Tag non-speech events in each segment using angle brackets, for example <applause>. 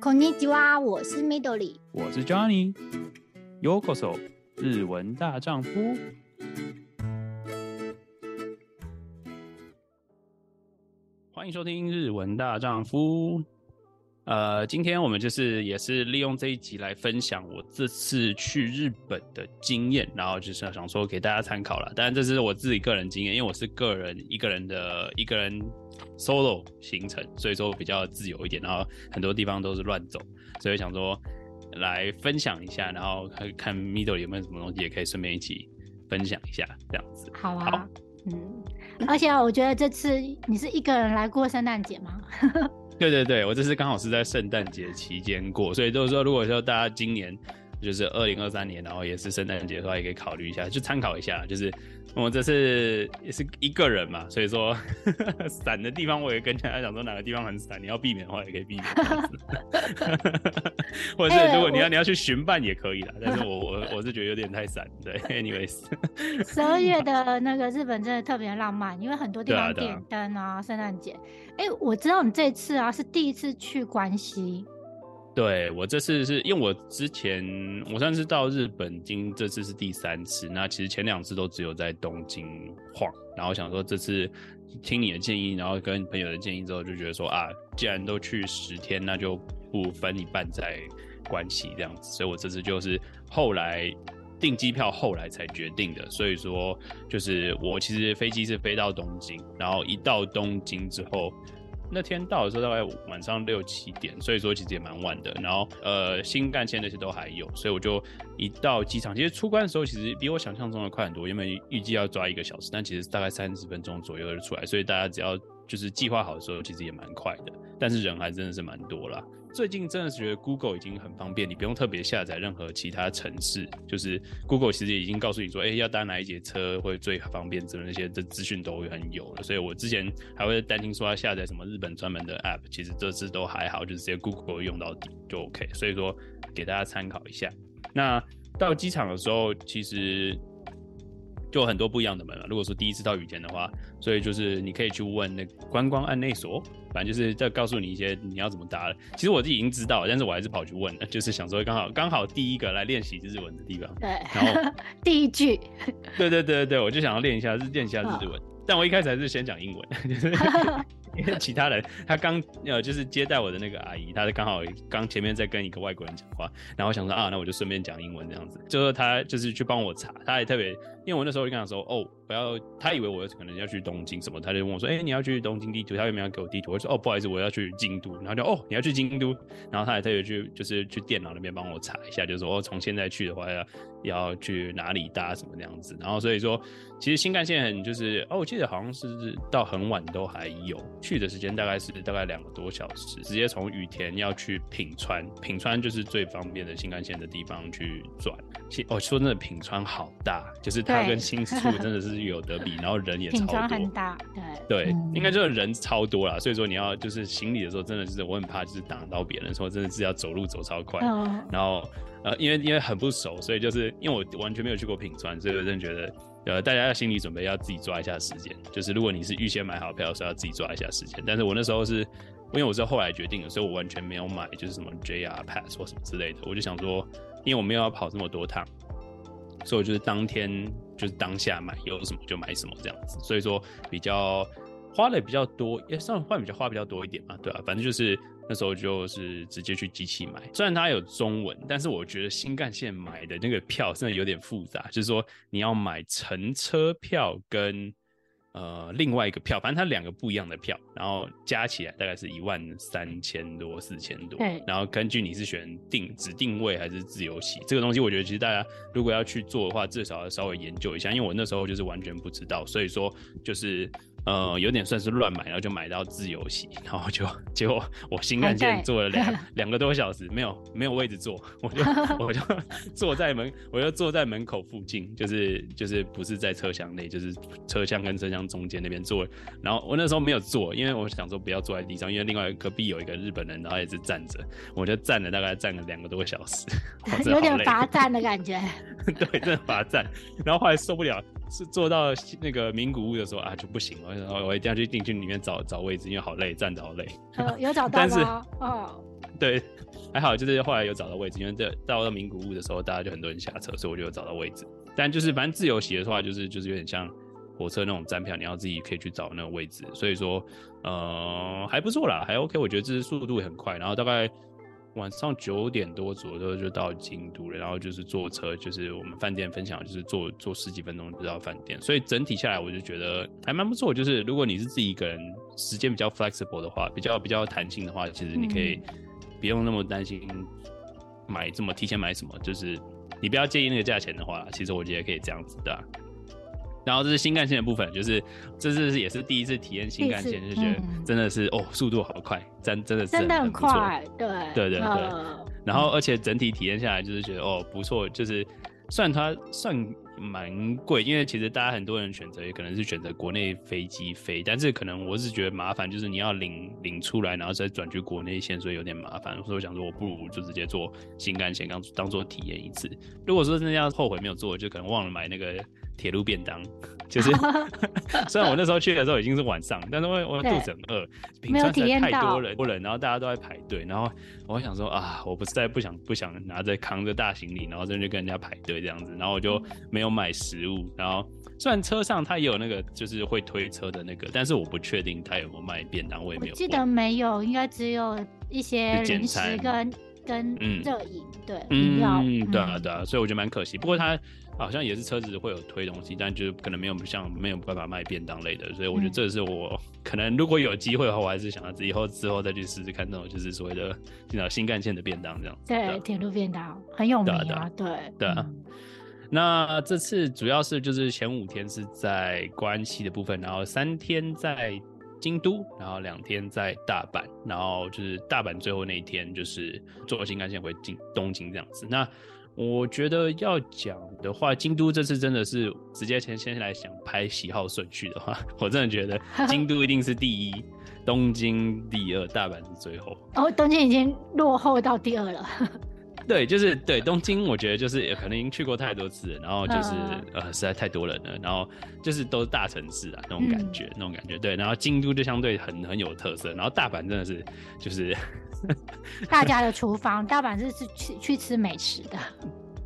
こんにちは，我是 Midori，我是 Johnny。Yokoso，日文大丈夫。欢迎收听日文大丈夫。呃，今天我们就是也是利用这一集来分享我这次去日本的经验，然后就是想说给大家参考了。当然这是我自己个人经验，因为我是个人一个人的一个人 Solo 行程，所以说比较自由一点，然后很多地方都是乱走，所以想说来分享一下，然后看 Midori 有没有什么东西也可以顺便一起分享一下，这样子。好啊，好嗯，而且我觉得这次你是一个人来过圣诞节吗？对对对，我这次刚好是在圣诞节期间过，所以就是说，如果说大家今年就是二零二三年，然后也是圣诞节的话，也可以考虑一下，就参考一下，就是。我这次也是一个人嘛，所以说 <laughs> 散的地方我也跟大家讲说哪个地方很散，你要避免的话也可以避免。<laughs> <laughs> 或者是如果你要、欸、你要去巡办也可以啦，但是我我我是觉得有点太散。对，anyways。十二月的那个日本真的特别浪漫，因为很多地方点灯啊，圣诞节。哎、欸，我知道你这次啊是第一次去关西。对，我这次是因为我之前我算是到日本经这次是第三次，那其实前两次都只有在东京晃，然后想说这次听你的建议，然后跟朋友的建议之后，就觉得说啊，既然都去十天，那就不分一半在关西这样子，所以我这次就是后来订机票后来才决定的，所以说就是我其实飞机是飞到东京，然后一到东京之后。那天到的时候大概晚上六七点，所以说其实也蛮晚的。然后呃，新干线那些都还有，所以我就一到机场，其实出关的时候其实比我想象中的快很多，原本预计要抓一个小时，但其实大概三十分钟左右就出来，所以大家只要就是计划好的时候，其实也蛮快的。但是人还真的是蛮多啦。最近真的是觉得 Google 已经很方便，你不用特别下载任何其他城市，就是 Google 其实已经告诉你说，哎、要搭哪一节车会最方便，之类那些的资讯都会很有了。所以我之前还会担心说要下载什么日本专门的 App，其实这次都还好，就是直接 Google 用到底就 OK。所以说给大家参考一下。那到机场的时候，其实。就很多不一样的门了。如果说第一次到雨田的话，所以就是你可以去问那观光案内所，反正就是在告诉你一些你要怎么搭了。其实我自己已经知道了，但是我还是跑去问了，就是想说刚好刚好第一个来练习日文的地方。对，然后 <laughs> 第一句。对对对对对，我就想要练一下日练一下日文，哦、但我一开始还是先讲英文，就是因 <laughs> 为其他人他刚呃就是接待我的那个阿姨，她刚好刚前面在跟一个外国人讲话，然后我想说啊，那我就顺便讲英文这样子，就说他就是去帮我查，他还特别。因为我那时候就跟他说，哦，不要，他以为我可能要去东京什么，他就问我说，哎、你要去东京地图，他有没有给我地图？我说，哦，不好意思，我要去京都。然后就，哦，你要去京都，然后他还特别去，就是去电脑那边帮我查一下，就是说，哦，从现在去的话要要去哪里搭什么这样子。然后所以说，其实新干线很就是，哦，我记得好像是到很晚都还有，去的时间大概是大概两个多小时，直接从羽田要去品川，品川就是最方便的新干线的地方去转。哦，说真的，品川好大，就是它跟新宿 <laughs> 真的是有得比，然后人也超多。品川很大，对对，嗯、应该就是人超多啦。所以说你要就是行李的时候，真的是我很怕就是挡到别人，说真的是要走路走超快。嗯、然后呃，因为因为很不熟，所以就是因为我完全没有去过品川，所以我真的觉得呃，大家要心理准备，要自己抓一下时间。就是如果你是预先买好票的时候，要自己抓一下时间。但是我那时候是因为我是后来决定的，所以我完全没有买就是什么 JR Pass 或什么之类的。我就想说。因为我没有要跑这么多趟，所以我就是当天就是当下买，有什么就买什么这样子。所以说比较花的比较多，也算换比较花比较多一点嘛，对啊，反正就是那时候就是直接去机器买，虽然它有中文，但是我觉得新干线买的那个票真的有点复杂，就是说你要买乘车票跟。呃，另外一个票，反正它两个不一样的票，然后加起来大概是一万三千多、四千多。对。然后根据你是选定指定位还是自由席，这个东西我觉得其实大家如果要去做的话，至少要稍微研究一下，因为我那时候就是完全不知道，所以说就是。呃，有点算是乱买，然后就买到自由席，然后就 <laughs> 结果我新干线坐了两 <laughs> 两个多小时，没有没有位置坐，<laughs> 我就我就坐在门，我就坐在门口附近，就是就是不是在车厢内，就是车厢跟车厢中间那边坐。然后我那时候没有坐，因为我想说不要坐在地上，因为另外隔壁有一个日本人，然后也是站着，我就站了大概站了两个多小时，有点罚站的感觉。对，真的罚站。然后后来受不了。是坐到那个名古屋的时候啊，就不行了，然后我一定要去进去里面找找位置，因为好累，站着好累。呃，<laughs> 有找到吗？哦，对，还好，就是后来有找到位置，因为这到了名古屋的时候，大家就很多人下车，所以我就有找到位置。但就是反正自由席的话，就是就是有点像火车那种站票，你要自己可以去找那个位置。所以说，呃，还不错啦，还 OK。我觉得这是速度也很快，然后大概。晚上九点多左右就到京都了，然后就是坐车，就是我们饭店分享，就是坐坐十几分钟就到饭店，所以整体下来我就觉得还蛮不错。就是如果你是自己一个人，时间比较 flexible 的话，比较比较弹性的话，其实你可以不用那么担心买这么提前买什么，就是你不要介意那个价钱的话，其实我觉得可以这样子的。然后这是新干线的部分，就是这是也是第一次体验新干线，就觉得真的是、嗯、哦，速度好快，真真的是很真的很快，对对对对。呃、然后而且整体体验下来，就是觉得哦不错，就是算它算蛮贵，因为其实大家很多人选择也可能是选择国内飞机飞，但是可能我是觉得麻烦，就是你要领领出来，然后再转去国内线，所以有点麻烦。所以我想说，我不如就直接坐新干线，当当做体验一次。如果说真的要后悔没有做，就可能忘了买那个。铁路便当，<laughs> 就是 <laughs> 虽然我那时候去的时候已经是晚上，但是我我肚子很饿，没有体验到太多人，多人，然后大家都在排队，然后我想说啊，我不是在不想不想拿着扛着大行李，然后在那跟人家排队这样子，然后我就没有买食物。然后虽然车上他也有那个就是会推车的那个，但是我不确定他有没有卖便当，我也没有。我记得没有，应该只有一些零食跟跟热饮，对，饮料，嗯，对啊对啊，所以我觉得蛮可惜。不过他。好像也是车子会有推东西，但就是可能没有像没有办法卖便当类的，所以我觉得这是我、嗯、可能如果有机会的话，我还是想要以后之后再去试试看那种就是所谓的新干线的便当这样。对，铁路便当很有名啊，对对啊。那这次主要是就是前五天是在关西的部分，然后三天在京都，然后两天在大阪，然后就是大阪最后那一天就是坐新干线回京东京这样子。那我觉得要讲的话，京都这次真的是直接先先来想拍喜好顺序的话，<laughs> 我真的觉得 <laughs> 京都一定是第一，东京第二，大阪是最后。哦，东京已经落后到第二了。对，就是对东京，我觉得就是可能已经去过太多次，然后就是呃实在太多人了，然后就是都是大城市啊那种感觉，嗯、那种感觉。对，然后京都就相对很很有特色，然后大阪真的是就是。<laughs> 大家的厨房，大阪是去去吃美食的。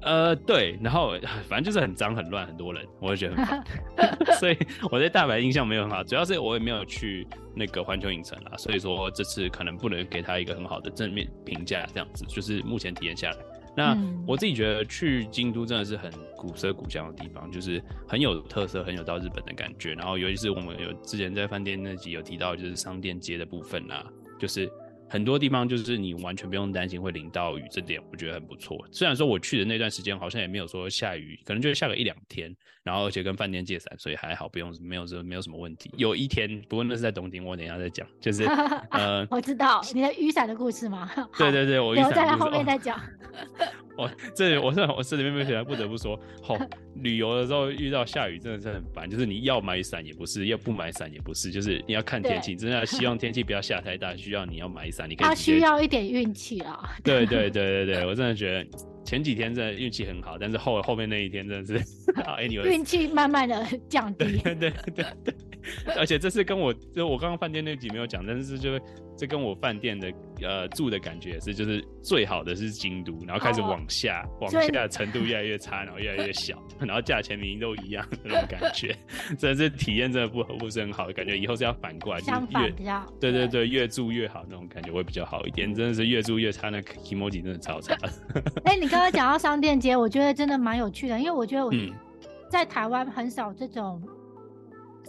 呃，对，然后反正就是很脏很乱，很多人，我就觉得很烦。<laughs> 所以我对大阪印象没有很好，主要是我也没有去那个环球影城啦，所以说这次可能不能给他一个很好的正面评价。这样子就是目前体验下来，那我自己觉得去京都真的是很古色古香的地方，就是很有特色，很有到日本的感觉。然后尤其是我们有之前在饭店那集有提到，就是商店街的部分啊，就是。很多地方就是你完全不用担心会淋到雨，这点我觉得很不错。虽然说我去的那段时间好像也没有说下雨，可能就是下个一两天，然后而且跟饭店借伞，所以还好，不用没有这没有什么问题。有一天，不过那是在东京，我等一下再讲。就是 <laughs> 呃，我知道你的雨伞的故事吗？对对对，我雨伞在后面再讲。<laughs> 哦，这我是我是里面没写，不得不说，吼、<laughs> 哦，旅游的时候遇到下雨真的是很烦，就是你要买伞也不是，要不买伞也不是，就是你要看天气，真的希望天气不要下太大，需要你要买伞，你可以。他需要一点运气啊。对对对对对，我真的觉得前几天真的运气很好，但是后后面那一天真的是，<laughs> anyway，运气慢慢的降低。对对对对，而且这是跟我就我刚刚饭店那集没有讲，但是就。这跟我饭店的呃住的感觉也是，就是最好的是京都，然后开始往下，哦、往下程度越来越差，然后越来越小，<laughs> 然后价钱明明都一样那种感觉，<laughs> 真的是体验真的不不是很好的感觉，以后是要反过来，相反比较对对对，越住越好那种感觉会比较好一点，真的是越住越差，那 kimoji 真的超差。哎、欸，你刚刚讲到商店街，我觉得真的蛮有趣的，因为我觉得我在台湾很少这种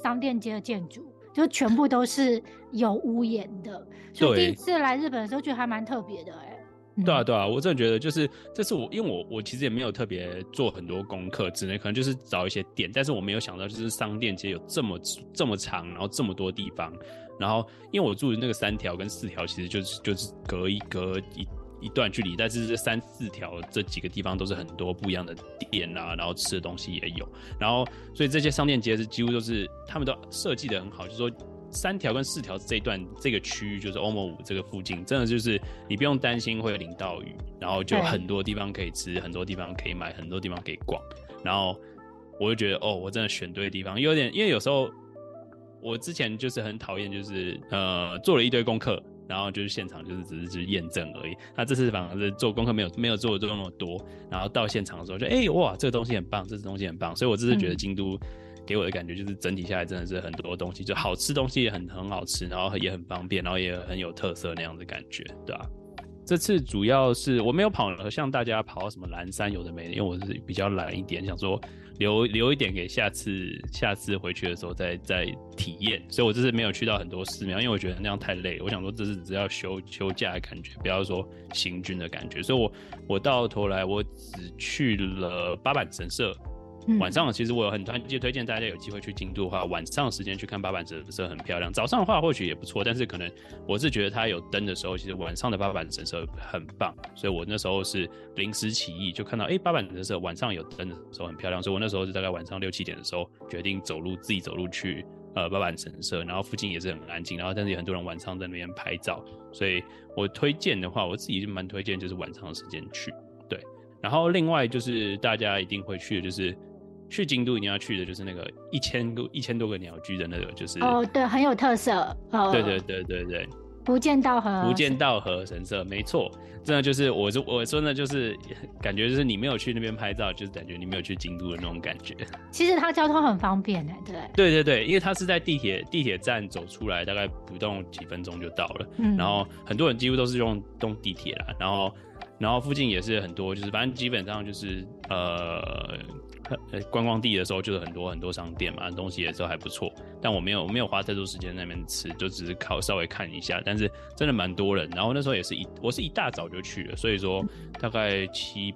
商店街的建筑。就全部都是有屋檐的，所以第一次来日本的时候觉得还蛮特别的哎、欸。对啊对啊，我真的觉得就是这次我因为我我其实也没有特别做很多功课，只能可能就是找一些点，但是我没有想到就是商店街有这么这么长，然后这么多地方，然后因为我住的那个三条跟四条其实就是就是隔一隔一。一段距离，但是这三四条这几个地方都是很多不一样的店啊，然后吃的东西也有，然后所以这些商店街是几乎都是他们都设计的很好，就是说三条跟四条这一段这个区域就是欧盟五这个附近，真的就是你不用担心会淋到雨，然后就很多地方可以吃，很多地方可以买，很多地方可以逛，然后我就觉得哦，我真的选对地方，有点因为有时候我之前就是很讨厌，就是呃做了一堆功课。然后就是现场就是只是就是验证而已。那这次反而是做功课没有没有做的这么多，然后到现场的时候就哎、欸、哇，这个东西很棒，这个东西很棒，所以我这次觉得京都给我的感觉就是整体下来真的是很多东西，就好吃东西也很很好吃，然后也很方便，然后也很有特色那样的感觉，对吧、啊？这次主要是我没有跑了，像大家跑到什么岚山有的没的，因为我是比较懒一点，想说留留一点给下次下次回去的时候再再体验，所以我这次没有去到很多寺庙，因为我觉得那样太累。我想说这次只要休休假的感觉，不要说行军的感觉，所以我我到头来我只去了八坂神社。晚上其实我有很推荐推荐大家有机会去京都的话，晚上时间去看八坂神社很漂亮。早上的话或许也不错，但是可能我是觉得它有灯的时候，其实晚上的八坂神社很棒。所以我那时候是临时起意，就看到哎八坂神社晚上有灯的时候很漂亮，所以我那时候是大概晚上六七点的时候决定走路自己走路去呃八坂神社，然后附近也是很安静，然后但是有很多人晚上在那边拍照，所以我推荐的话，我自己是蛮推荐就是晚上的时间去。对，然后另外就是大家一定会去的就是。去京都一定要去的就是那个一千个一千多个鸟居的那个，就是哦，对，很有特色。哦，对对对对对，不见道和不见道和神社，没错，真的就是我说我说的，就是感觉就是你没有去那边拍照，就是感觉你没有去京都的那种感觉。<laughs> 其实它交通很方便的，对。对对对，因为它是在地铁地铁站走出来，大概不动几分钟就到了。嗯，然后很多人几乎都是用动地铁啦，然后然后附近也是很多，就是反正基本上就是呃。观光地的时候就是很多很多商店嘛，东西也都还不错。但我没有没有花太多时间在那边吃，就只是靠稍微看一下。但是真的蛮多人，然后那时候也是一我是一大早就去了，所以说大概七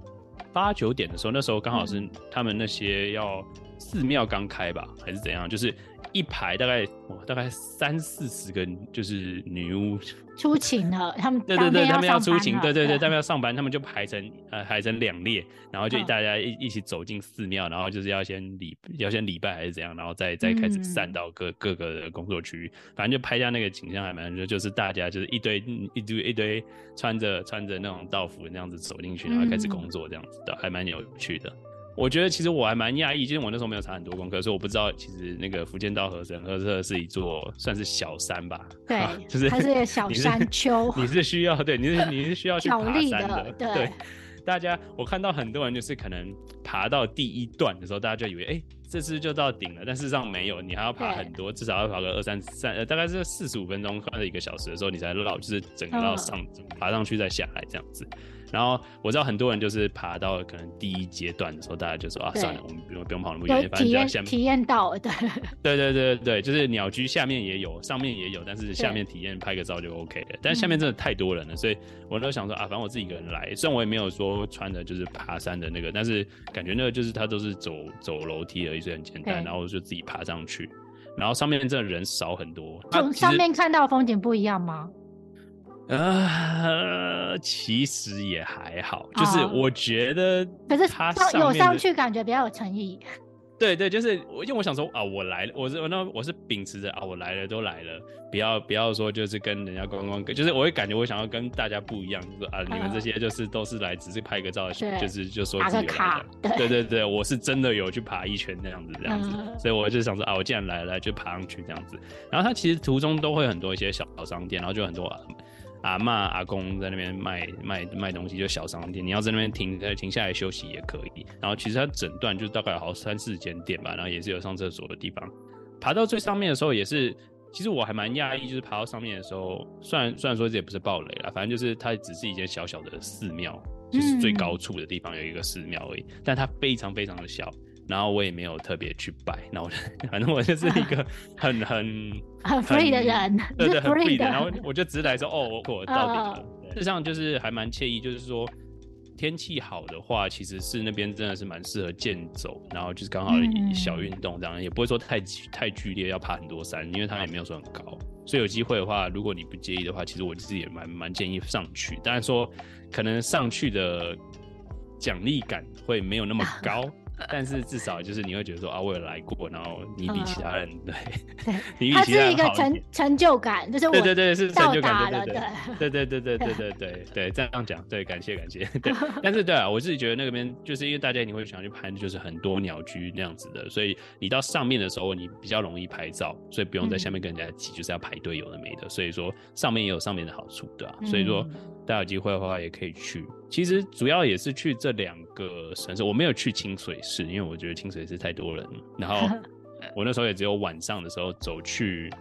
八九点的时候，那时候刚好是他们那些要寺庙刚开吧，还是怎样，就是。一排大概哇，大概三四十个，就是女巫出勤了，他们对对对，他们要出勤，对对对，他们要上班，他们就排成呃排成两列，然后就大家一一起走进寺庙，然后就是要先礼要先礼拜还是怎样，然后再再开始散到各各个的工作区域，反正就拍下那个景象还蛮就就是大家就是一堆一堆一堆穿着穿着那种道服那样子走进去，然后开始工作这样子的，还蛮有趣的。我觉得其实我还蛮讶异，就是我那时候没有查很多功课，所以我不知道其实那个福建道和神社是一座算是小山吧？对，<laughs> 就是它是小山丘。<laughs> 你是需要对，你是你是需要去 <laughs> 爬山的，的对，对。大家我看到很多人就是可能爬到第一段的时候，大家就以为哎。欸这次就到顶了，但事实上没有，你还要爬很多，至少要爬个二三三，呃，大概是四十五分钟，快了一个小时的时候，你才绕，就是整个绕上爬上去再下来这样子。然后我知道很多人就是爬到可能第一阶段的时候，大家就说啊，算了，我们不用不用跑那么远，反正就下面体验到，<laughs> 对，对对对对，就是鸟居下面也有，上面也有，但是下面体验拍个照就 OK 了。但是下面真的太多人了，所以我都想说啊，反正我自己一个人来，虽然我也没有说穿的就是爬山的那个，但是感觉那个就是他都是走走楼梯而已。是很简单，然后就自己爬上去，然后上面真的人少很多。从上面看到风景不一样吗？呃，其实也还好，就是我觉得，可是他有上去感觉比较有诚意。对对，就是我，因为我想说啊，我来了，我是那我是秉持着啊，我来了都来了，不要不要说就是跟人家观光，就是我会感觉我想要跟大家不一样，就是啊，你们这些就是都是来只是拍个照，就是就说自己来的，对对对，我是真的有去爬一圈那样子这样子，所以我就想说啊，我既然来了，就爬上去这样子。然后它其实途中都会很多一些小商店，然后就很多。阿嬷、阿公在那边卖卖卖东西，就小商店。你要在那边停停下来休息也可以。然后其实它整段就大概有好三四间店吧，然后也是有上厕所的地方。爬到最上面的时候也是，其实我还蛮讶异，就是爬到上面的时候，虽然虽然说这也不是暴雷啦，反正就是它只是一间小小的寺庙，就是最高处的地方有一个寺庙而已，但它非常非常的小。然后我也没有特别去拜，<laughs> 然后反正我就是一个很很很 free 的人，对对，很 free 的。然后我就直来说，哦，我到底了。事实上就是还蛮惬意，就是说天气好的话，其实是那边真的是蛮适合健走，然后就是刚好小运动这样，也不会说太太剧烈，要爬很多山，因为它也没有说很高。所以有机会的话，如果你不介意的话，其实我自己也蛮蛮建议上去。当然说可能上去的奖励感会没有那么高。<laughs> 但是至少就是你会觉得说啊，我有来过，然后你比其他人、嗯、对，<laughs> <laughs> 你比其他人好，它是一个成成就感，就是我对对对是成就感，对对对对对对对对对这样讲，对，感谢感谢，对，但是对啊，我自己觉得那边就是因为大家你会想去拍，就是很多鸟居那样子的，所以你到上面的时候你比较容易拍照，所以不用在下面跟人家挤，就是要排队有的没的，所以说上面也有上面的好处，对啊，所以说大家有机会的话也可以去。其实主要也是去这两个城市，我没有去清水市，因为我觉得清水市太多人。然后 <laughs> 我那时候也只有晚上的时候走去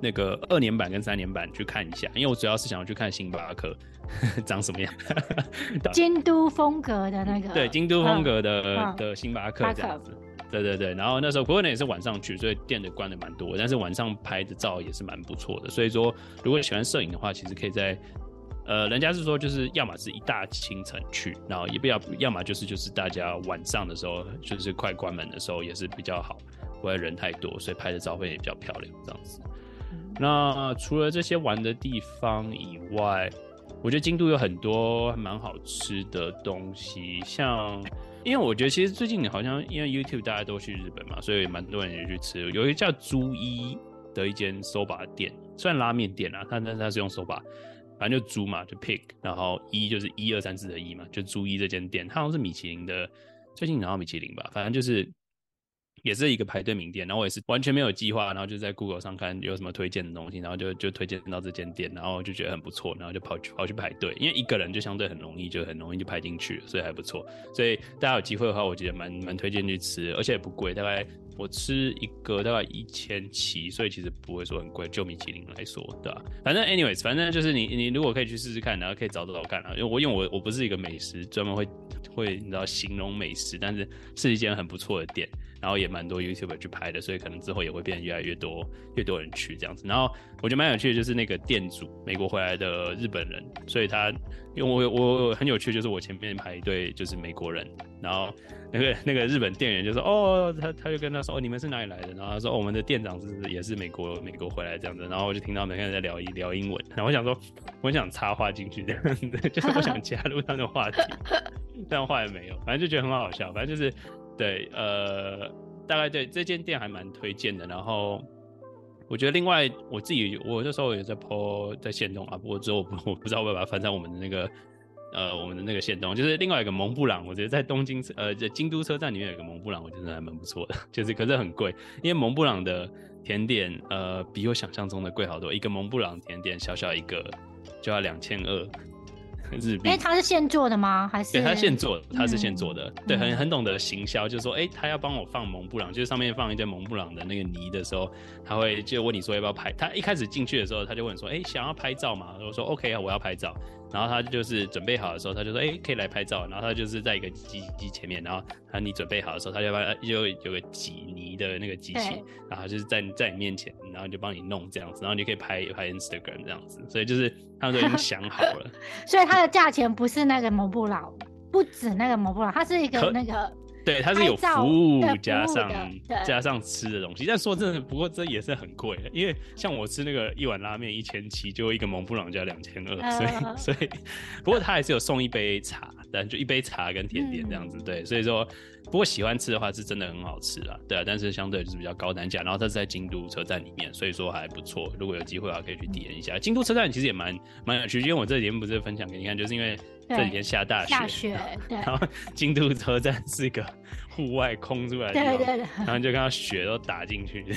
那个二年版跟三年版去看一下，因为我主要是想要去看星巴克 <laughs> 长什么样，<laughs> 京都风格的那个，对，京都风格的、嗯、的星巴克这样子，对对对。然后那时候不过那也是晚上去，所以店的关的蛮多，但是晚上拍的照也是蛮不错的。所以说，如果喜欢摄影的话，其实可以在。呃，人家是说，就是要么是一大清晨去，然后也不要，要么就是就是大家晚上的时候，就是快关门的时候，也是比较好，不会人太多，所以拍的照片也比较漂亮，这样子。那除了这些玩的地方以外，我觉得京都有很多蛮好吃的东西，像，因为我觉得其实最近好像因为 YouTube 大家都去日本嘛，所以蛮多人也去吃，有一个叫朱一的一间 soba 店，虽然拉面店啊，但但是它是用 soba。反正就猪嘛，就 pick，然后一就是一二三四的一嘛，就猪一这间店，它好像是米其林的，最近拿到米其林吧，反正就是也是一个排队名店。然后我也是完全没有计划，然后就在 Google 上看有什么推荐的东西，然后就就推荐到这间店，然后就觉得很不错，然后就跑去跑去排队，因为一个人就相对很容易，就很容易就排进去，所以还不错。所以大家有机会的话，我觉得蛮蛮推荐去吃，而且也不贵，大概。我吃一个大概一千七，所以其实不会说很贵，就米其林来说，对吧？反正 anyways，反正就是你你如果可以去试试看，然后可以找找看啊。因为我因为我我不是一个美食专门会会你知道形容美食，但是是一间很不错的店，然后也蛮多 YouTube 去拍的，所以可能之后也会变得越来越多越多人去这样子。然后我觉得蛮有趣的，就是那个店主美国回来的日本人，所以他因为我我很有趣，就是我前面排一队就是美国人，然后。那个那个日本店员就说：“哦，他他就跟他说：‘哦，你们是哪里来的？’然后他说：‘，我们的店长是也是美国美国回来这样子。’然后我就听到每个人在聊聊英文，然后我想说，我想插话进去这样子，就是我想加入他的话题，<laughs> 但话也没有，反正就觉得很好笑。反正就是对，呃，大概对这间店还蛮推荐的。然后我觉得另外我自己，我那时候也在 po 在线动啊，不过之后我不知道会把它翻在我们的那个。”呃，我们的那个线东就是另外一个蒙布朗，我觉得在东京呃，在京都车站里面有一个蒙布朗，我觉得还蛮不错的，<laughs> 就是可是很贵，因为蒙布朗的甜点呃比我想象中的贵好多，一个蒙布朗甜点小小一个就要两千二。<laughs> 日币，哎、欸，他是现做的吗？还是？对，他现做的，他是现做的。嗯、对，很很懂得行销，就是说，哎、欸，他要帮我放蒙布朗，就是上面放一堆蒙布朗的那个泥的时候，他会就问你说要不要拍。他一开始进去的时候，他就问说，哎、欸，想要拍照吗？我说 OK 啊，我要拍照。然后他就是准备好的时候，他就说，哎、欸，可以来拍照。然后他就是在一个机机前面，然后他你准备好的时候，他就把就有个挤泥的那个机器，然后就是在在你面前，然后就帮你弄这样子，然后你就可以拍拍 Instagram 这样子。所以就是他们都已经想好了。<laughs> 所以它的价钱不是那个摩布朗，不止那个摩布朗，它是一个那个。对，它是有服务加上加上吃的东西，但说真的，不过这也是很贵，因为像我吃那个一碗拉面一千七，就一个蒙布朗就要两千二，所以所以不过它还是有送一杯茶，但就一杯茶跟甜点这样子，对，所以说不过喜欢吃的话是真的很好吃啊，对啊，但是相对就是比较高单价，然后它是在京都车站里面，所以说还不错，如果有机会的话可以去体验一下。京都车站其实也蛮蛮有趣，因为我这几天不是分享给你看，就是因为。这几天下大雪，下雪，<laughs> 对。然后京都车站是一个户外空出来的地方，对对对。然后就看到雪都打进去。<laughs>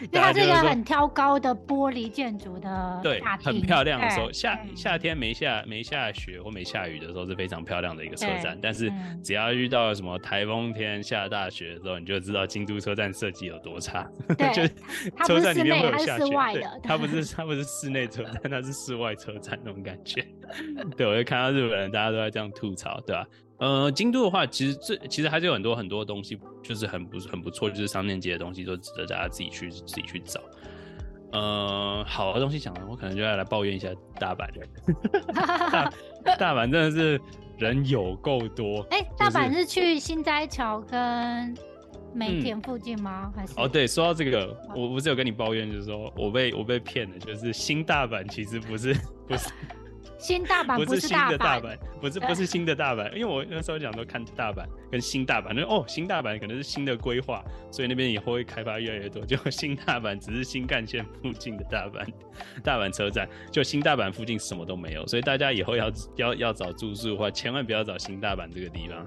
因为它是一个很挑高的玻璃建筑的，对，很漂亮的时候，夏夏天没下没下雪或没下雨的时候是非常漂亮的一个车站。但是只要遇到什么台风天下大雪的时候，你就知道京都车站设计有多差。<laughs> 对，就车站里面会有下雪，它不是它不是室内车站，它是室外车站那种感觉。<laughs> <laughs> 对，我就看到日本人大家都在这样吐槽，对吧？呃，京都的话，其实这其实还是有很多很多东西，就是很不很不错，就是商店街的东西都值得大家自己去自己去找。呃，好的东西讲了，我可能就要来抱怨一下大阪人。大大阪真的是人有够多。哎、欸，大阪是去新斋桥跟梅田附近吗？嗯、还是？哦，对，说到这个，我不是有跟你抱怨，就是说我被我被骗了，就是新大阪其实不是不是。新大阪不是新的大阪，不是不是新的大阪，因为我那时候讲都看大阪跟新大阪，那哦新大阪可能是新的规划，所以那边以后会开发越来越多。就新大阪只是新干线附近的大阪，<laughs> 大阪车站，就新大阪附近什么都没有，所以大家以后要要要找住宿的话，千万不要找新大阪这个地方。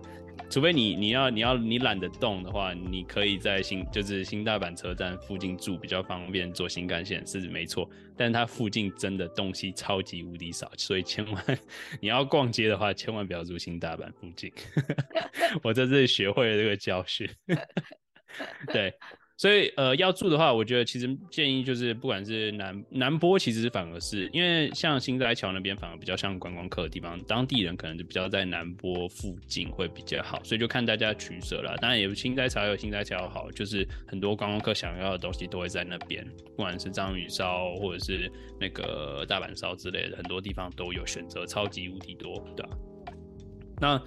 除非你你要你要你懒得动的话，你可以在新就是新大阪车站附近住，比较方便坐新干线是没错。但它附近真的东西超级无敌少，所以千万 <laughs> 你要逛街的话，千万不要住新大阪附近。<laughs> 我在这里学会了这个教训。<laughs> 对。所以，呃，要住的话，我觉得其实建议就是，不管是南南波，其实反而是因为像心斋桥那边，反而比较像观光客的地方，当地人可能就比较在南波附近会比较好，所以就看大家取舍了。当然，也心斋桥有心斋桥好，就是很多观光客想要的东西都会在那边，不管是章鱼烧或者是那个大阪烧之类的，很多地方都有选择，超级无敌多，对吧？那。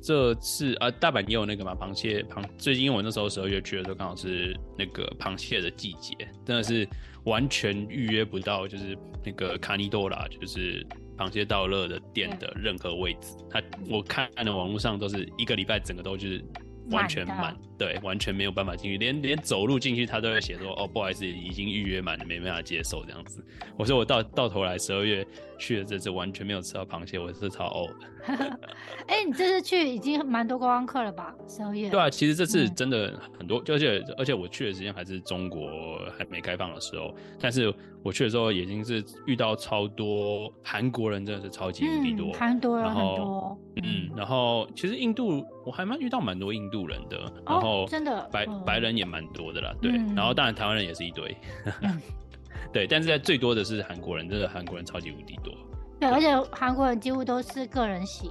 这次啊，大阪也有那个嘛，螃蟹螃。最近因为我那时候十二月去的时候，刚好是那个螃蟹的季节，真的是完全预约不到，就是那个卡尼多拉，就是螃蟹道乐的店的任何位置。他我看的网络上都是一个礼拜整个都就是。完全满，对，完全没有办法进去，连连走路进去他都会写说，哦，不好意思，已经预约满了，没办法接受这样子。我说我到到头来十二月去了这次，完全没有吃到螃蟹，我是超呕的。<laughs> 哎、欸，你这次去已经蛮多观光客了吧？十二月。对啊，其实这次真的很多，嗯、而且而且我去的时间还是中国还没开放的时候，但是我去的时候已经是遇到超多韩国人，真的是超级无敌多，韩、嗯、多人很多。嗯，然后其实印度我还蛮遇到蛮多印度人的，然后真的白、哦、白人也蛮多的啦，对，嗯、然后当然台湾人也是一堆，嗯、<laughs> 对，但是在最多的是韩国人，真的韩国人超级无敌多，对，而且韩国人几乎都是个人型，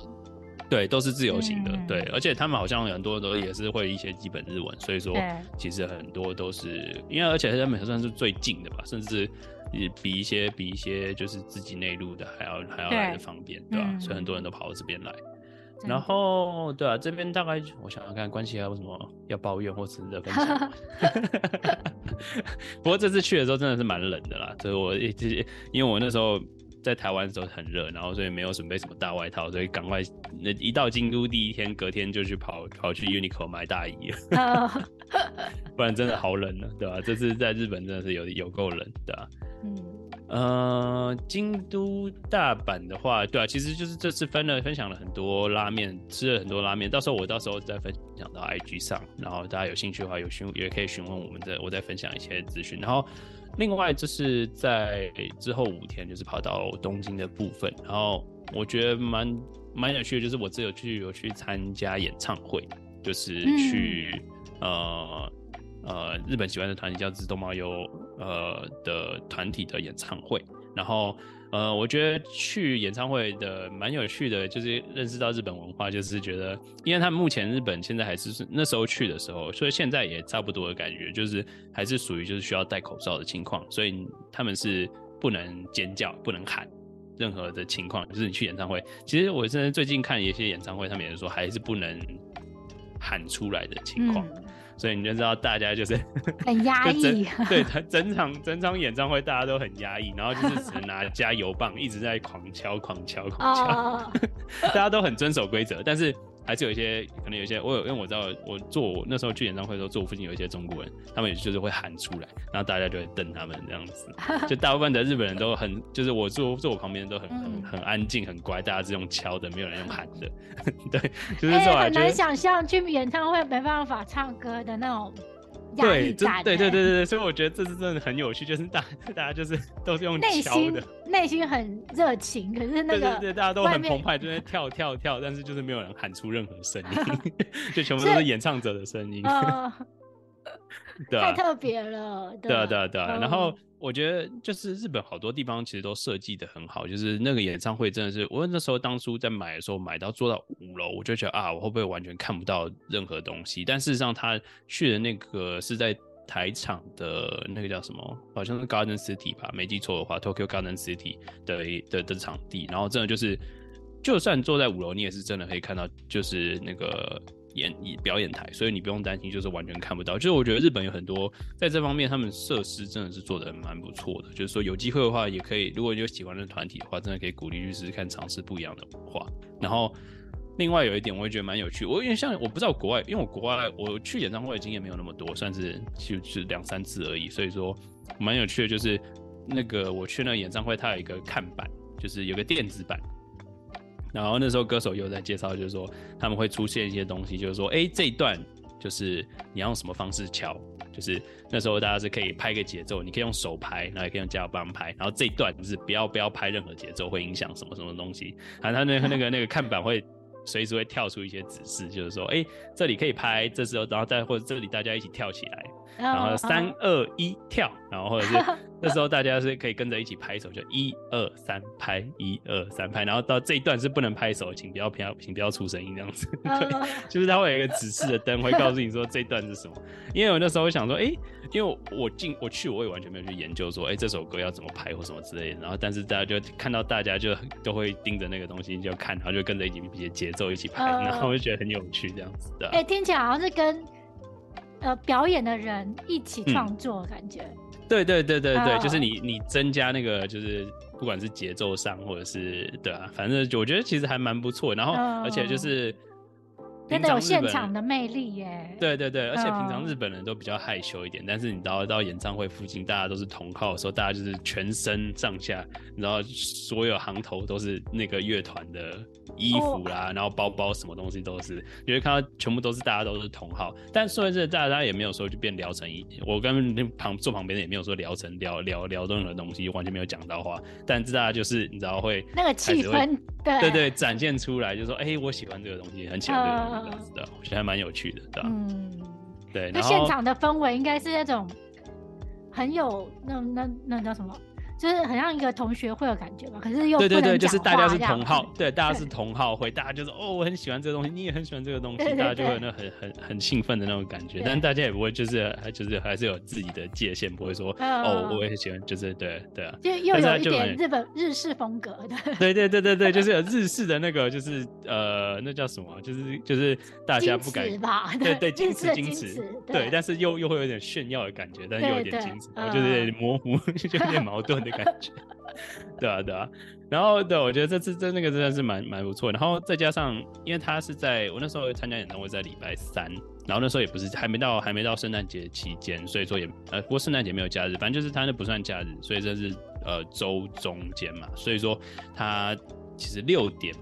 对，都是自由行的，嗯、对，而且他们好像很多都也是会一些基本日文，所以说其实很多都是因为而且他们算是最近的吧，甚至也比一些比一些就是自己内陆的还要还要来的方便，对吧、啊？嗯、所以很多人都跑到这边来。然后，对啊，这边大概我想想看，关系还有什么要抱怨或值得分享？<laughs> 不过这次去的时候真的是蛮冷的啦，所以我一直因为我那时候在台湾的时候很热，然后所以没有准备什么大外套，所以赶快那一到京都第一天，隔天就去跑跑去 Uniqlo 买大衣了，<laughs> 不然真的好冷呢，对吧、啊？这次在日本真的是有有够冷，对吧、啊？嗯。呃，京都、大阪的话，对啊，其实就是这次分了分享了很多拉面，吃了很多拉面。到时候我到时候再分享到 IG 上，然后大家有兴趣的话，有询也可以询问我们的，我再分享一些资讯。然后另外就是在之后五天，就是跑到东京的部分，然后我觉得蛮蛮有趣的，就是我自己有去有去参加演唱会，就是去、嗯、呃。呃，日本喜欢的团体叫自动猫优，呃的团体的演唱会，然后呃，我觉得去演唱会的蛮有趣的，就是认识到日本文化，就是觉得，因为他们目前日本现在还是那时候去的时候，所以现在也差不多的感觉，就是还是属于就是需要戴口罩的情况，所以他们是不能尖叫、不能喊任何的情况，就是你去演唱会，其实我现在最近看一些演唱会，他们也是说还是不能喊出来的情况。嗯所以你就知道大家就是很压 <laughs> 抑，对，他整场 <laughs> 整场演唱会大家都很压抑，然后就是只能拿加油棒一直在狂敲、狂敲、狂敲，<laughs> 大家都很遵守规则，但是。还是有一些可能有一些我有，因为我知道我坐那时候去演唱会的时候，坐我附近有一些中国人，他们也就是会喊出来，然后大家就会瞪他们这样子。<laughs> 就大部分的日本人都很，就是我坐坐我旁边都很很很安静很乖，大家是用敲的，没有人用喊的。<laughs> 对，就是这种、欸、很难想象去演唱会没办法唱歌的那种。对，对对对对对，所以我觉得这是真的很有趣，就是大 <laughs> 大家就是都是用敲的，内心很热情，可是那个对对对，大家都很澎湃，就在跳跳跳，但是就是没有人喊出任何声音，<laughs> 就全部都是演唱者的声音。<laughs> 对啊，太特别了。对啊对啊对啊，然后。我觉得就是日本好多地方其实都设计得很好，就是那个演唱会真的是，我那时候当初在买的时候买到坐到五楼，我就觉得啊，我会不会完全看不到任何东西？但事实上他去的那个是在台场的那个叫什么，好像是 Garden City 吧，没记错的话，Tokyo Garden City 的的的场地，然后真的就是，就算坐在五楼，你也是真的可以看到，就是那个演表演台，所以你不用担心，就是完全看不到。就是我觉得日本有很多在这方面，他们设施真的是做的蛮不错的。就是说有机会的话，也可以，如果你有喜欢的团体的话，真的可以鼓励去试试看，尝试不一样的文化。然后另外有一点，我也觉得蛮有趣。我因为像我不知道国外，因为我国外我去演唱会的经验没有那么多，算是就是两三次而已。所以说蛮有趣的，就是那个我去那个演唱会，它有一个看板，就是有个电子版。然后那时候歌手又在介绍，就是说他们会出现一些东西，就是说，哎，这一段就是你要用什么方式敲，就是那时候大家是可以拍个节奏，你可以用手拍，然后也可以用加油棒拍，然后这一段就是不要不要拍任何节奏，会影响什么什么东西。然后他那个那个那个看板会随时会跳出一些指示，就是说，哎，这里可以拍，这时候然后再或者这里大家一起跳起来，然后三二一跳，然后或者是。<laughs> 那时候大家是可以跟着一起拍手，就一二三拍，一二三拍，然后到这一段是不能拍手，请不要不要，请不要出声音这样子。<laughs> 对，就是它会有一个指示的灯，会告诉你说这一段是什么。因为我那时候会想说，哎，因为我进我去，我也完全没有去研究说，哎，这首歌要怎么拍或什么之类的。然后，但是大家就看到大家就都会盯着那个东西就看，然后就跟着一起一些节奏一起拍，然后我就觉得很有趣这样子的。哎，听起来好像是跟呃表演的人一起创作的感觉。嗯对对对对对，就是你你增加那个就是不管是节奏上或者是对啊，反正我觉得其实还蛮不错。然后而且就是真的有现场的魅力耶。对对对，而且平常日本人都比较害羞一点，但是你到到演唱会附近，大家都是同号的时候，大家就是全身上下，然后所有行头都是那个乐团的。衣服啦，然后包包什么东西都是，你会看到全部都是大家都是同号，但说这大家也没有说就变聊成一，我跟旁坐旁边的也没有说聊成聊聊聊任何东西，完全没有讲到话，但是大家就是你知道会那个气氛，对对对，展现出来就是说，哎、欸，我喜欢这个东西，很喜欢这个东西，的，我觉得还蛮有趣的，对吧？嗯，对。那现场的氛围应该是那种很有那那那叫什么？就是很像一个同学会的感觉吧，可是又对对对，就是大家是同好，<laughs> 对，大家是同好会，大家就是哦，我很喜欢这个东西，你也很喜欢这个东西，<laughs> 大家就会有那很很很兴奋的那种感觉，但大家也不会就是还就是还是有自己的界限，不会说哦，我也很喜欢，就是对对啊，就又有一点日本日式风格的，对对对对对，<laughs> 就是有日式的那个，就是呃，那叫什么？就是就是大家不敢对对矜持矜持，对，但是又又会有点炫耀的感觉，但是又有点矜持，然后就是有点模糊，就有点矛盾的感觉。<laughs> 对啊，对啊，然后对，我觉得这次这那个真的是蛮蛮不错。然后再加上，因为他是在我那时候参加演唱会在礼拜三，然后那时候也不是还没到还没到圣诞节期间，所以说也呃，不过圣诞节没有假日，反正就是他那不算假日，所以这是呃周中间嘛，所以说他其实六点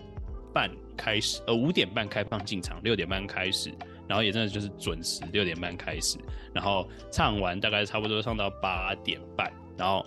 半开始，呃五点半开放进场，六点半开始，然后也真的就是准时六点半开始，然后唱完大概差不多唱到八点半，然后。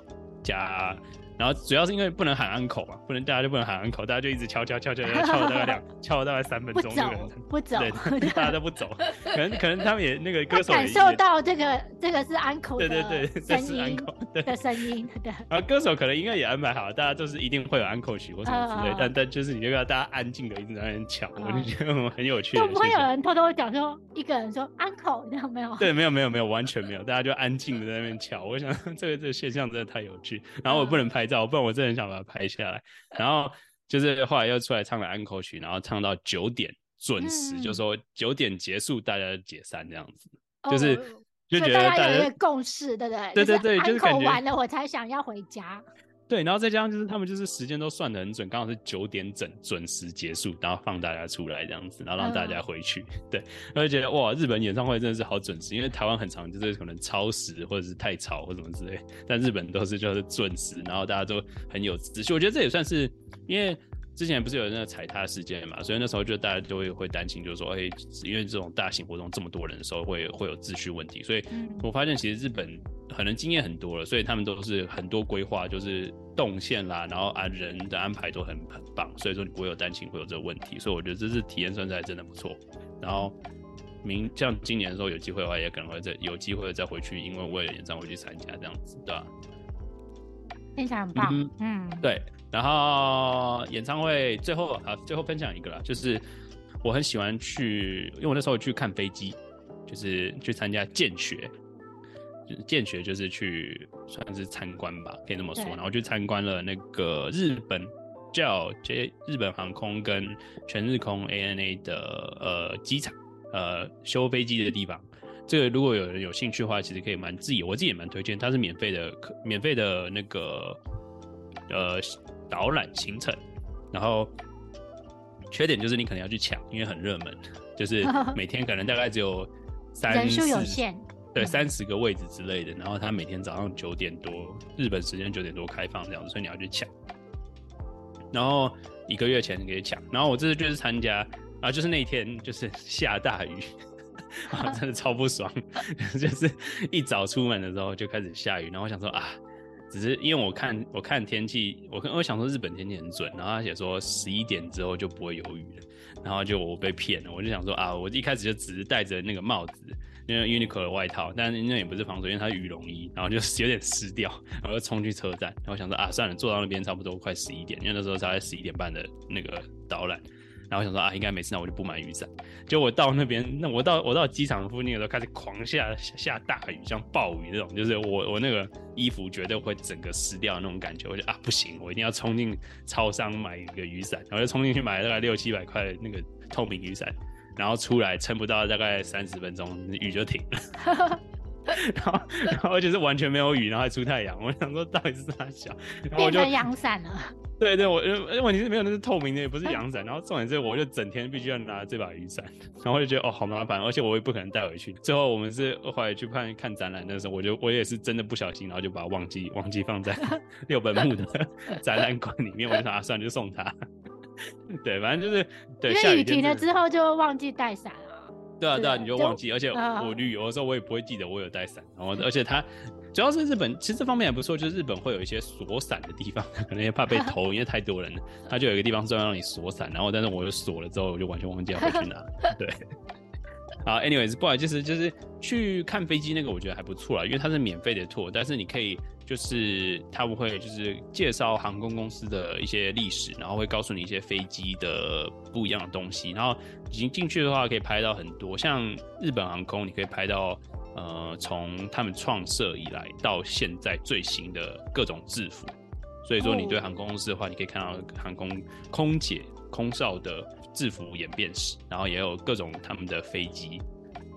加，然后主要是因为不能喊安可嘛，不能大家就不能喊安可，大家就一直敲敲敲敲敲，<laughs> 敲了大概两，敲了大概三分钟，不走，不走，对，<laughs> 大家都不走，可能可能他们也那个歌手感受到这个这个是安可，对对对，这是安可的声音，对。然后歌手可能应该也安排好，大家都是一定会有安可曲或什么之类，但但就是你就要大家安静的一直在那边敲，我就觉得很有趣。就不会有人偷偷讲说一个人说安可，你有没有？对，没有没有没有，完全没有，大家就安静的在那边敲。我想 <laughs> 这个这个现象真的太有趣。然后我不能拍照，不然我真的很想把它拍下来。然后就是后来又出来唱了安可曲，然后唱到九点准时，嗯、就说九点结束，大家解散这样子，哦、就是就觉得大家有一个共识，对不对？对对对，就是安可完了我才想要回家。对，然后再加上就是他们就是时间都算的很准，刚好是九点整准时结束，然后放大家出来这样子，然后让大家回去。嗯、<laughs> 对，我就觉得哇，日本演唱会真的是好准时，因为台湾很长就是可能超时或者是太吵或什么之类，但日本都是就是准时，然后大家都很有秩序。我觉得这也算是因为。之前不是有那个踩踏事件嘛，所以那时候就大家就会会担心，就是说，哎、欸，因为这种大型活动这么多人的时候会，会会有秩序问题。所以我发现其实日本可能经验很多了，所以他们都是很多规划，就是动线啦，然后啊人的安排都很很棒，所以说你不会有担心会有这个问题。所以我觉得这次体验算是还真的不错。然后明像今年的时候有机会的话，也可能会再有机会再回去，因为为了演唱会去参加这样子，对吧？非常棒，嗯，嗯对。然后演唱会最后啊，最后分享一个啦，就是我很喜欢去，因为我那时候去看飞机，就是去参加见学，就是见学就是去算是参观吧，可以这么说。然后去参观了那个日本叫 J 日本航空跟全日空 ANA 的呃机场，呃修飞机的地方。这个如果有人有兴趣的话，其实可以蛮自己，我自己也蛮推荐，它是免费的，免费的那个呃导览行程。然后缺点就是你可能要去抢，因为很热门，就是 <laughs> 每天可能大概只有三人数有限，对，三十个位置之类的。然后他每天早上九点多日本时间九点多开放这样子，所以你要去抢。然后一个月前可以抢。然后我这次就是参加，啊，就是那天就是下大雨。<laughs> 啊，真的超不爽，<laughs> 就是一早出门的时候就开始下雨，然后我想说啊，只是因为我看我看天气，我我想说日本天气很准，然后他写说十一点之后就不会有雨了，然后就我被骗了，我就想说啊，我一开始就只是戴着那个帽子，因为 Uniqlo 的外套，但那也不是防水，因为它是羽绒衣，然后就 <laughs> 有点湿掉，然后就冲去车站，然后想说啊，算了，坐到那边差不多快十一点，因为那时候大概十一点半的那个导览。然后我想说啊，应该没事，那我就不买雨伞。结果我到那边，那我到我到机场附近的时候，开始狂下下大雨，像暴雨那种，就是我我那个衣服绝对会整个湿掉那种感觉。我就啊不行，我一定要冲进超商买一个雨伞，然后就冲进去买了大概六七百块那个透明雨伞，然后出来撑不到大概三十分钟，雨就停了。<laughs> <laughs> 然后然后就是完全没有雨，然后还出太阳。我想说到底是啥小，然后我就变成阳伞了。<laughs> 对对，我问题是没有，那是透明的，也不是阳伞。然后重点是，我就整天必须要拿这把雨伞，然后我就觉得哦，好麻烦，而且我也不可能带回去。最后我们是后来去看看展览的时候，我就我也是真的不小心，然后就把它忘记忘记放在 <laughs> 六本木的展览馆里面。我就想啊，算了，就送他。对，反正就是对。因为雨停了之后就忘记带伞了。对啊对啊，你就忘记，而且我旅游的时候我也不会记得我有带伞，然后而且它。主要是日本，其实这方面也不错，就是日本会有一些锁伞的地方，可能也怕被 <laughs> 偷，因为太多人了，他就有一个地方专门让你锁伞，然后但是我就锁了之后，我就完全忘记要回去拿。<laughs> 对，好，anyways，不好意思，就是去看飞机那个，我觉得还不错啦，因为它是免费的 tour，但是你可以就是他们会就是介绍航空公司的一些历史，然后会告诉你一些飞机的不一样的东西，然后已经进去的话可以拍到很多，像日本航空，你可以拍到。呃，从他们创设以来到现在最新的各种制服，所以说你对航空公司的话，你可以看到航空空姐、空少的制服演变史，然后也有各种他们的飞机。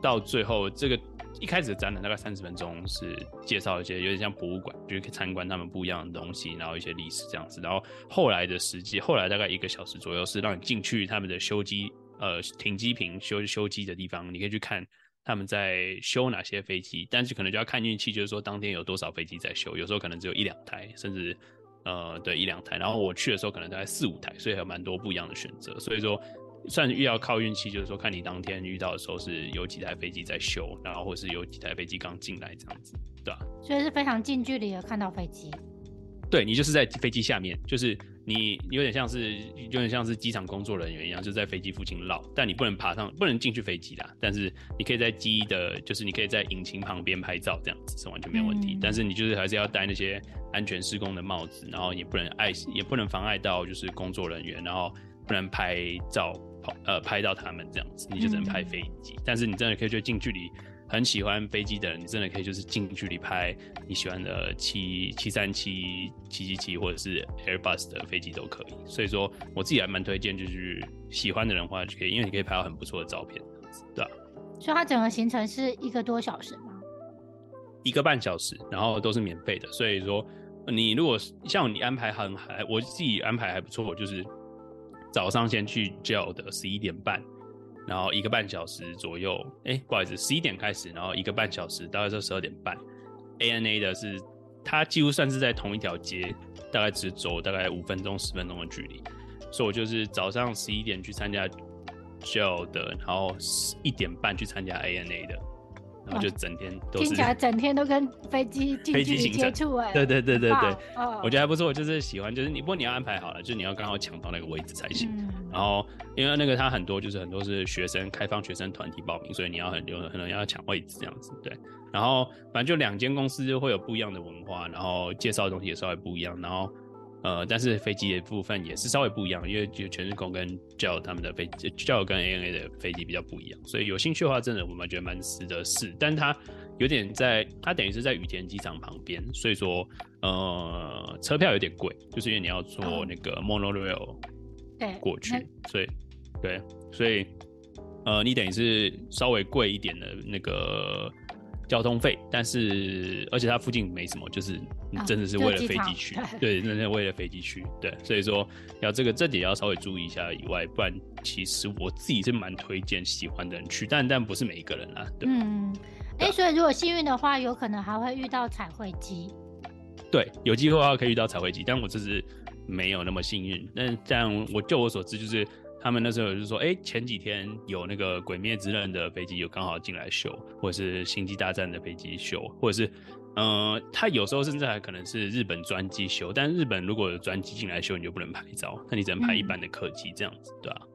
到最后，这个一开始的展览大概三十分钟是介绍一些有点像博物馆，就是可以参观他们不一样的东西，然后一些历史这样子。然后后来的时机，后来大概一个小时左右是让你进去他们的修机，呃，停机坪修修机的地方，你可以去看。他们在修哪些飞机，但是可能就要看运气，就是说当天有多少飞机在修，有时候可能只有一两台，甚至呃对一两台。然后我去的时候可能大概四五台，所以还有蛮多不一样的选择。所以说算是遇到靠运气，就是说看你当天遇到的时候是有几台飞机在修，然后或是有几台飞机刚进来这样子，对吧？所以是非常近距离的看到飞机。对，你就是在飞机下面，就是。你有点像是有点像是机场工作人员一样，就在飞机附近绕，但你不能爬上，不能进去飞机啦。但是你可以在机的，就是你可以在引擎旁边拍照，这样子是完全没有问题。嗯、但是你就是还是要戴那些安全施工的帽子，然后也不能碍，也不能妨碍到就是工作人员，然后不能拍照，呃，拍到他们这样子，你就只能拍飞机。嗯、但是你真的可以就近距离。很喜欢飞机的人，你真的可以就是近距离拍你喜欢的七七三七、七七七或者是 Airbus 的飞机都可以。所以说，我自己还蛮推荐，就是喜欢的人的话就可以，因为你可以拍到很不错的照片，对吧？所以它整个行程是一个多小时吗？一个半小时，然后都是免费的。所以说，你如果像你安排很还，我自己安排还不错，我就是早上先去 JAL 的十一点半。然后一个半小时左右，哎、不好意思，十一点开始，然后一个半小时，大概是十二点半。ANA 的是，它几乎算是在同一条街，大概只走大概五分钟、十分钟的距离。所以我就是早上十一点去参加 JAL 的，然后一点半去参加 ANA 的。然后就整天都是，听起来整天都跟飞机近距离接触哎，对对对对对，我觉得还不错。就是喜欢，就是你不过你要安排好了，就是你要刚好抢到那个位置才行。嗯、然后因为那个他很多就是很多是学生开放学生团体报名，所以你要很有很多要抢位置这样子。对，然后反正就两间公司就会有不一样的文化，然后介绍的东西也稍微不一样，然后。呃，但是飞机的部分也是稍微不一样，因为就全日空跟 JAL 他们的飞机，JAL 跟 ANA 的飞机比较不一样，所以有兴趣的话，真的我们觉得蛮值得试。但它有点在，它等于是在羽田机场旁边，所以说呃车票有点贵，就是因为你要坐那个 monorail 对过去，所以对，所以呃，你等于是稍微贵一点的那个交通费，但是而且它附近没什么，就是真的是为了飞机去，啊、<laughs> 对，真的为了飞机去，对，所以说要这个这点要稍微注意一下以外，不然其实我自己是蛮推荐喜欢的人去，但但不是每一个人啊，对。嗯，哎、欸，所以如果幸运的话，有可能还会遇到彩绘机。对，有机会的话可以遇到彩绘机，但我这是没有那么幸运。但这样，我就我所知，就是他们那时候就是说，哎、欸，前几天有那个《鬼灭之刃》的飞机有刚好进来修，或者是《星际大战》的飞机修，或者是，嗯、呃，他有时候甚至还可能是日本专机修。但日本如果有专机进来修，你就不能拍照，那你只能拍一般的客机这样子，对吧、啊？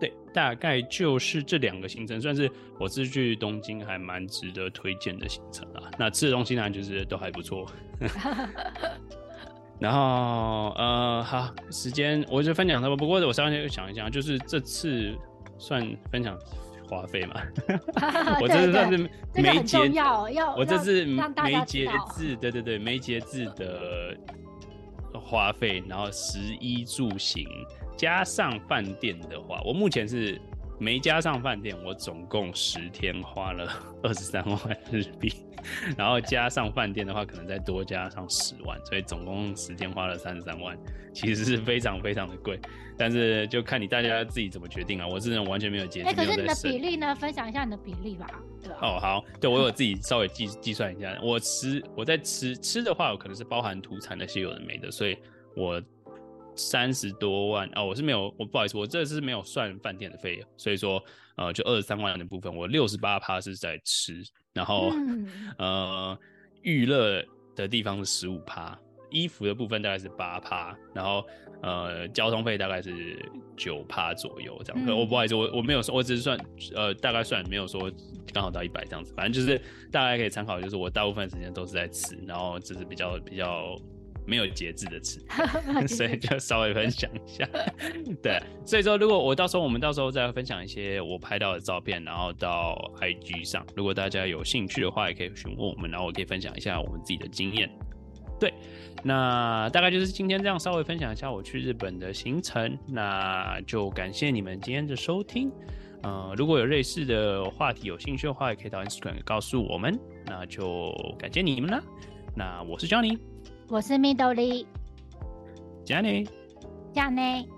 对，大概就是这两个行程，算是我是去东京还蛮值得推荐的行程啊。那吃的东西呢，就是都还不错。<laughs> 然后呃，好，时间我就分享他们。不过我稍微想一想，就是这次算分享花费嘛。<laughs> 我这次算是没节，要我这次没节制，对对对，没节制的花费，然后食衣住行。加上饭店的话，我目前是没加上饭店，我总共十天花了 <laughs> 二十三万日币，然后加上饭店的话，可能再多加上十万，所以总共十天花了三十三万，其实是非常非常的贵。但是就看你大家自己怎么决定啊，我这种完全没有节制。哎、欸，可是你的比例呢？分享一下你的比例吧。对哦，好，对我有自己稍微计计算一下，我吃我在吃吃的话，我可能是包含土产那些有的没的，所以我。三十多万哦，我是没有，我不好意思，我这是没有算饭店的费用，所以说呃，就二十三万的部分，我六十八趴是在吃，然后、嗯、呃，娱乐的地方是十五趴，衣服的部分大概是八趴，然后呃，交通费大概是九趴左右这样。嗯、我不好意思，我我没有说，我只是算呃大概算，没有说刚好到一百这样子，反正就是大概可以参考，就是我大部分时间都是在吃，然后这是比较比较。没有节制的吃 <laughs> <laughs> 所以就稍微分享一下。<laughs> 对，所以说如果我到时候我们到时候再分享一些我拍到的照片，然后到 IG 上，如果大家有兴趣的话，也可以询问我们，然后我可以分享一下我们自己的经验。对，那大概就是今天这样稍微分享一下我去日本的行程，那就感谢你们今天的收听。呃，如果有类似的话题有兴趣的话，也可以到 Instagram 告诉我们。那就感谢你们了。那我是 Johnny。我是 Midori，加内，加内。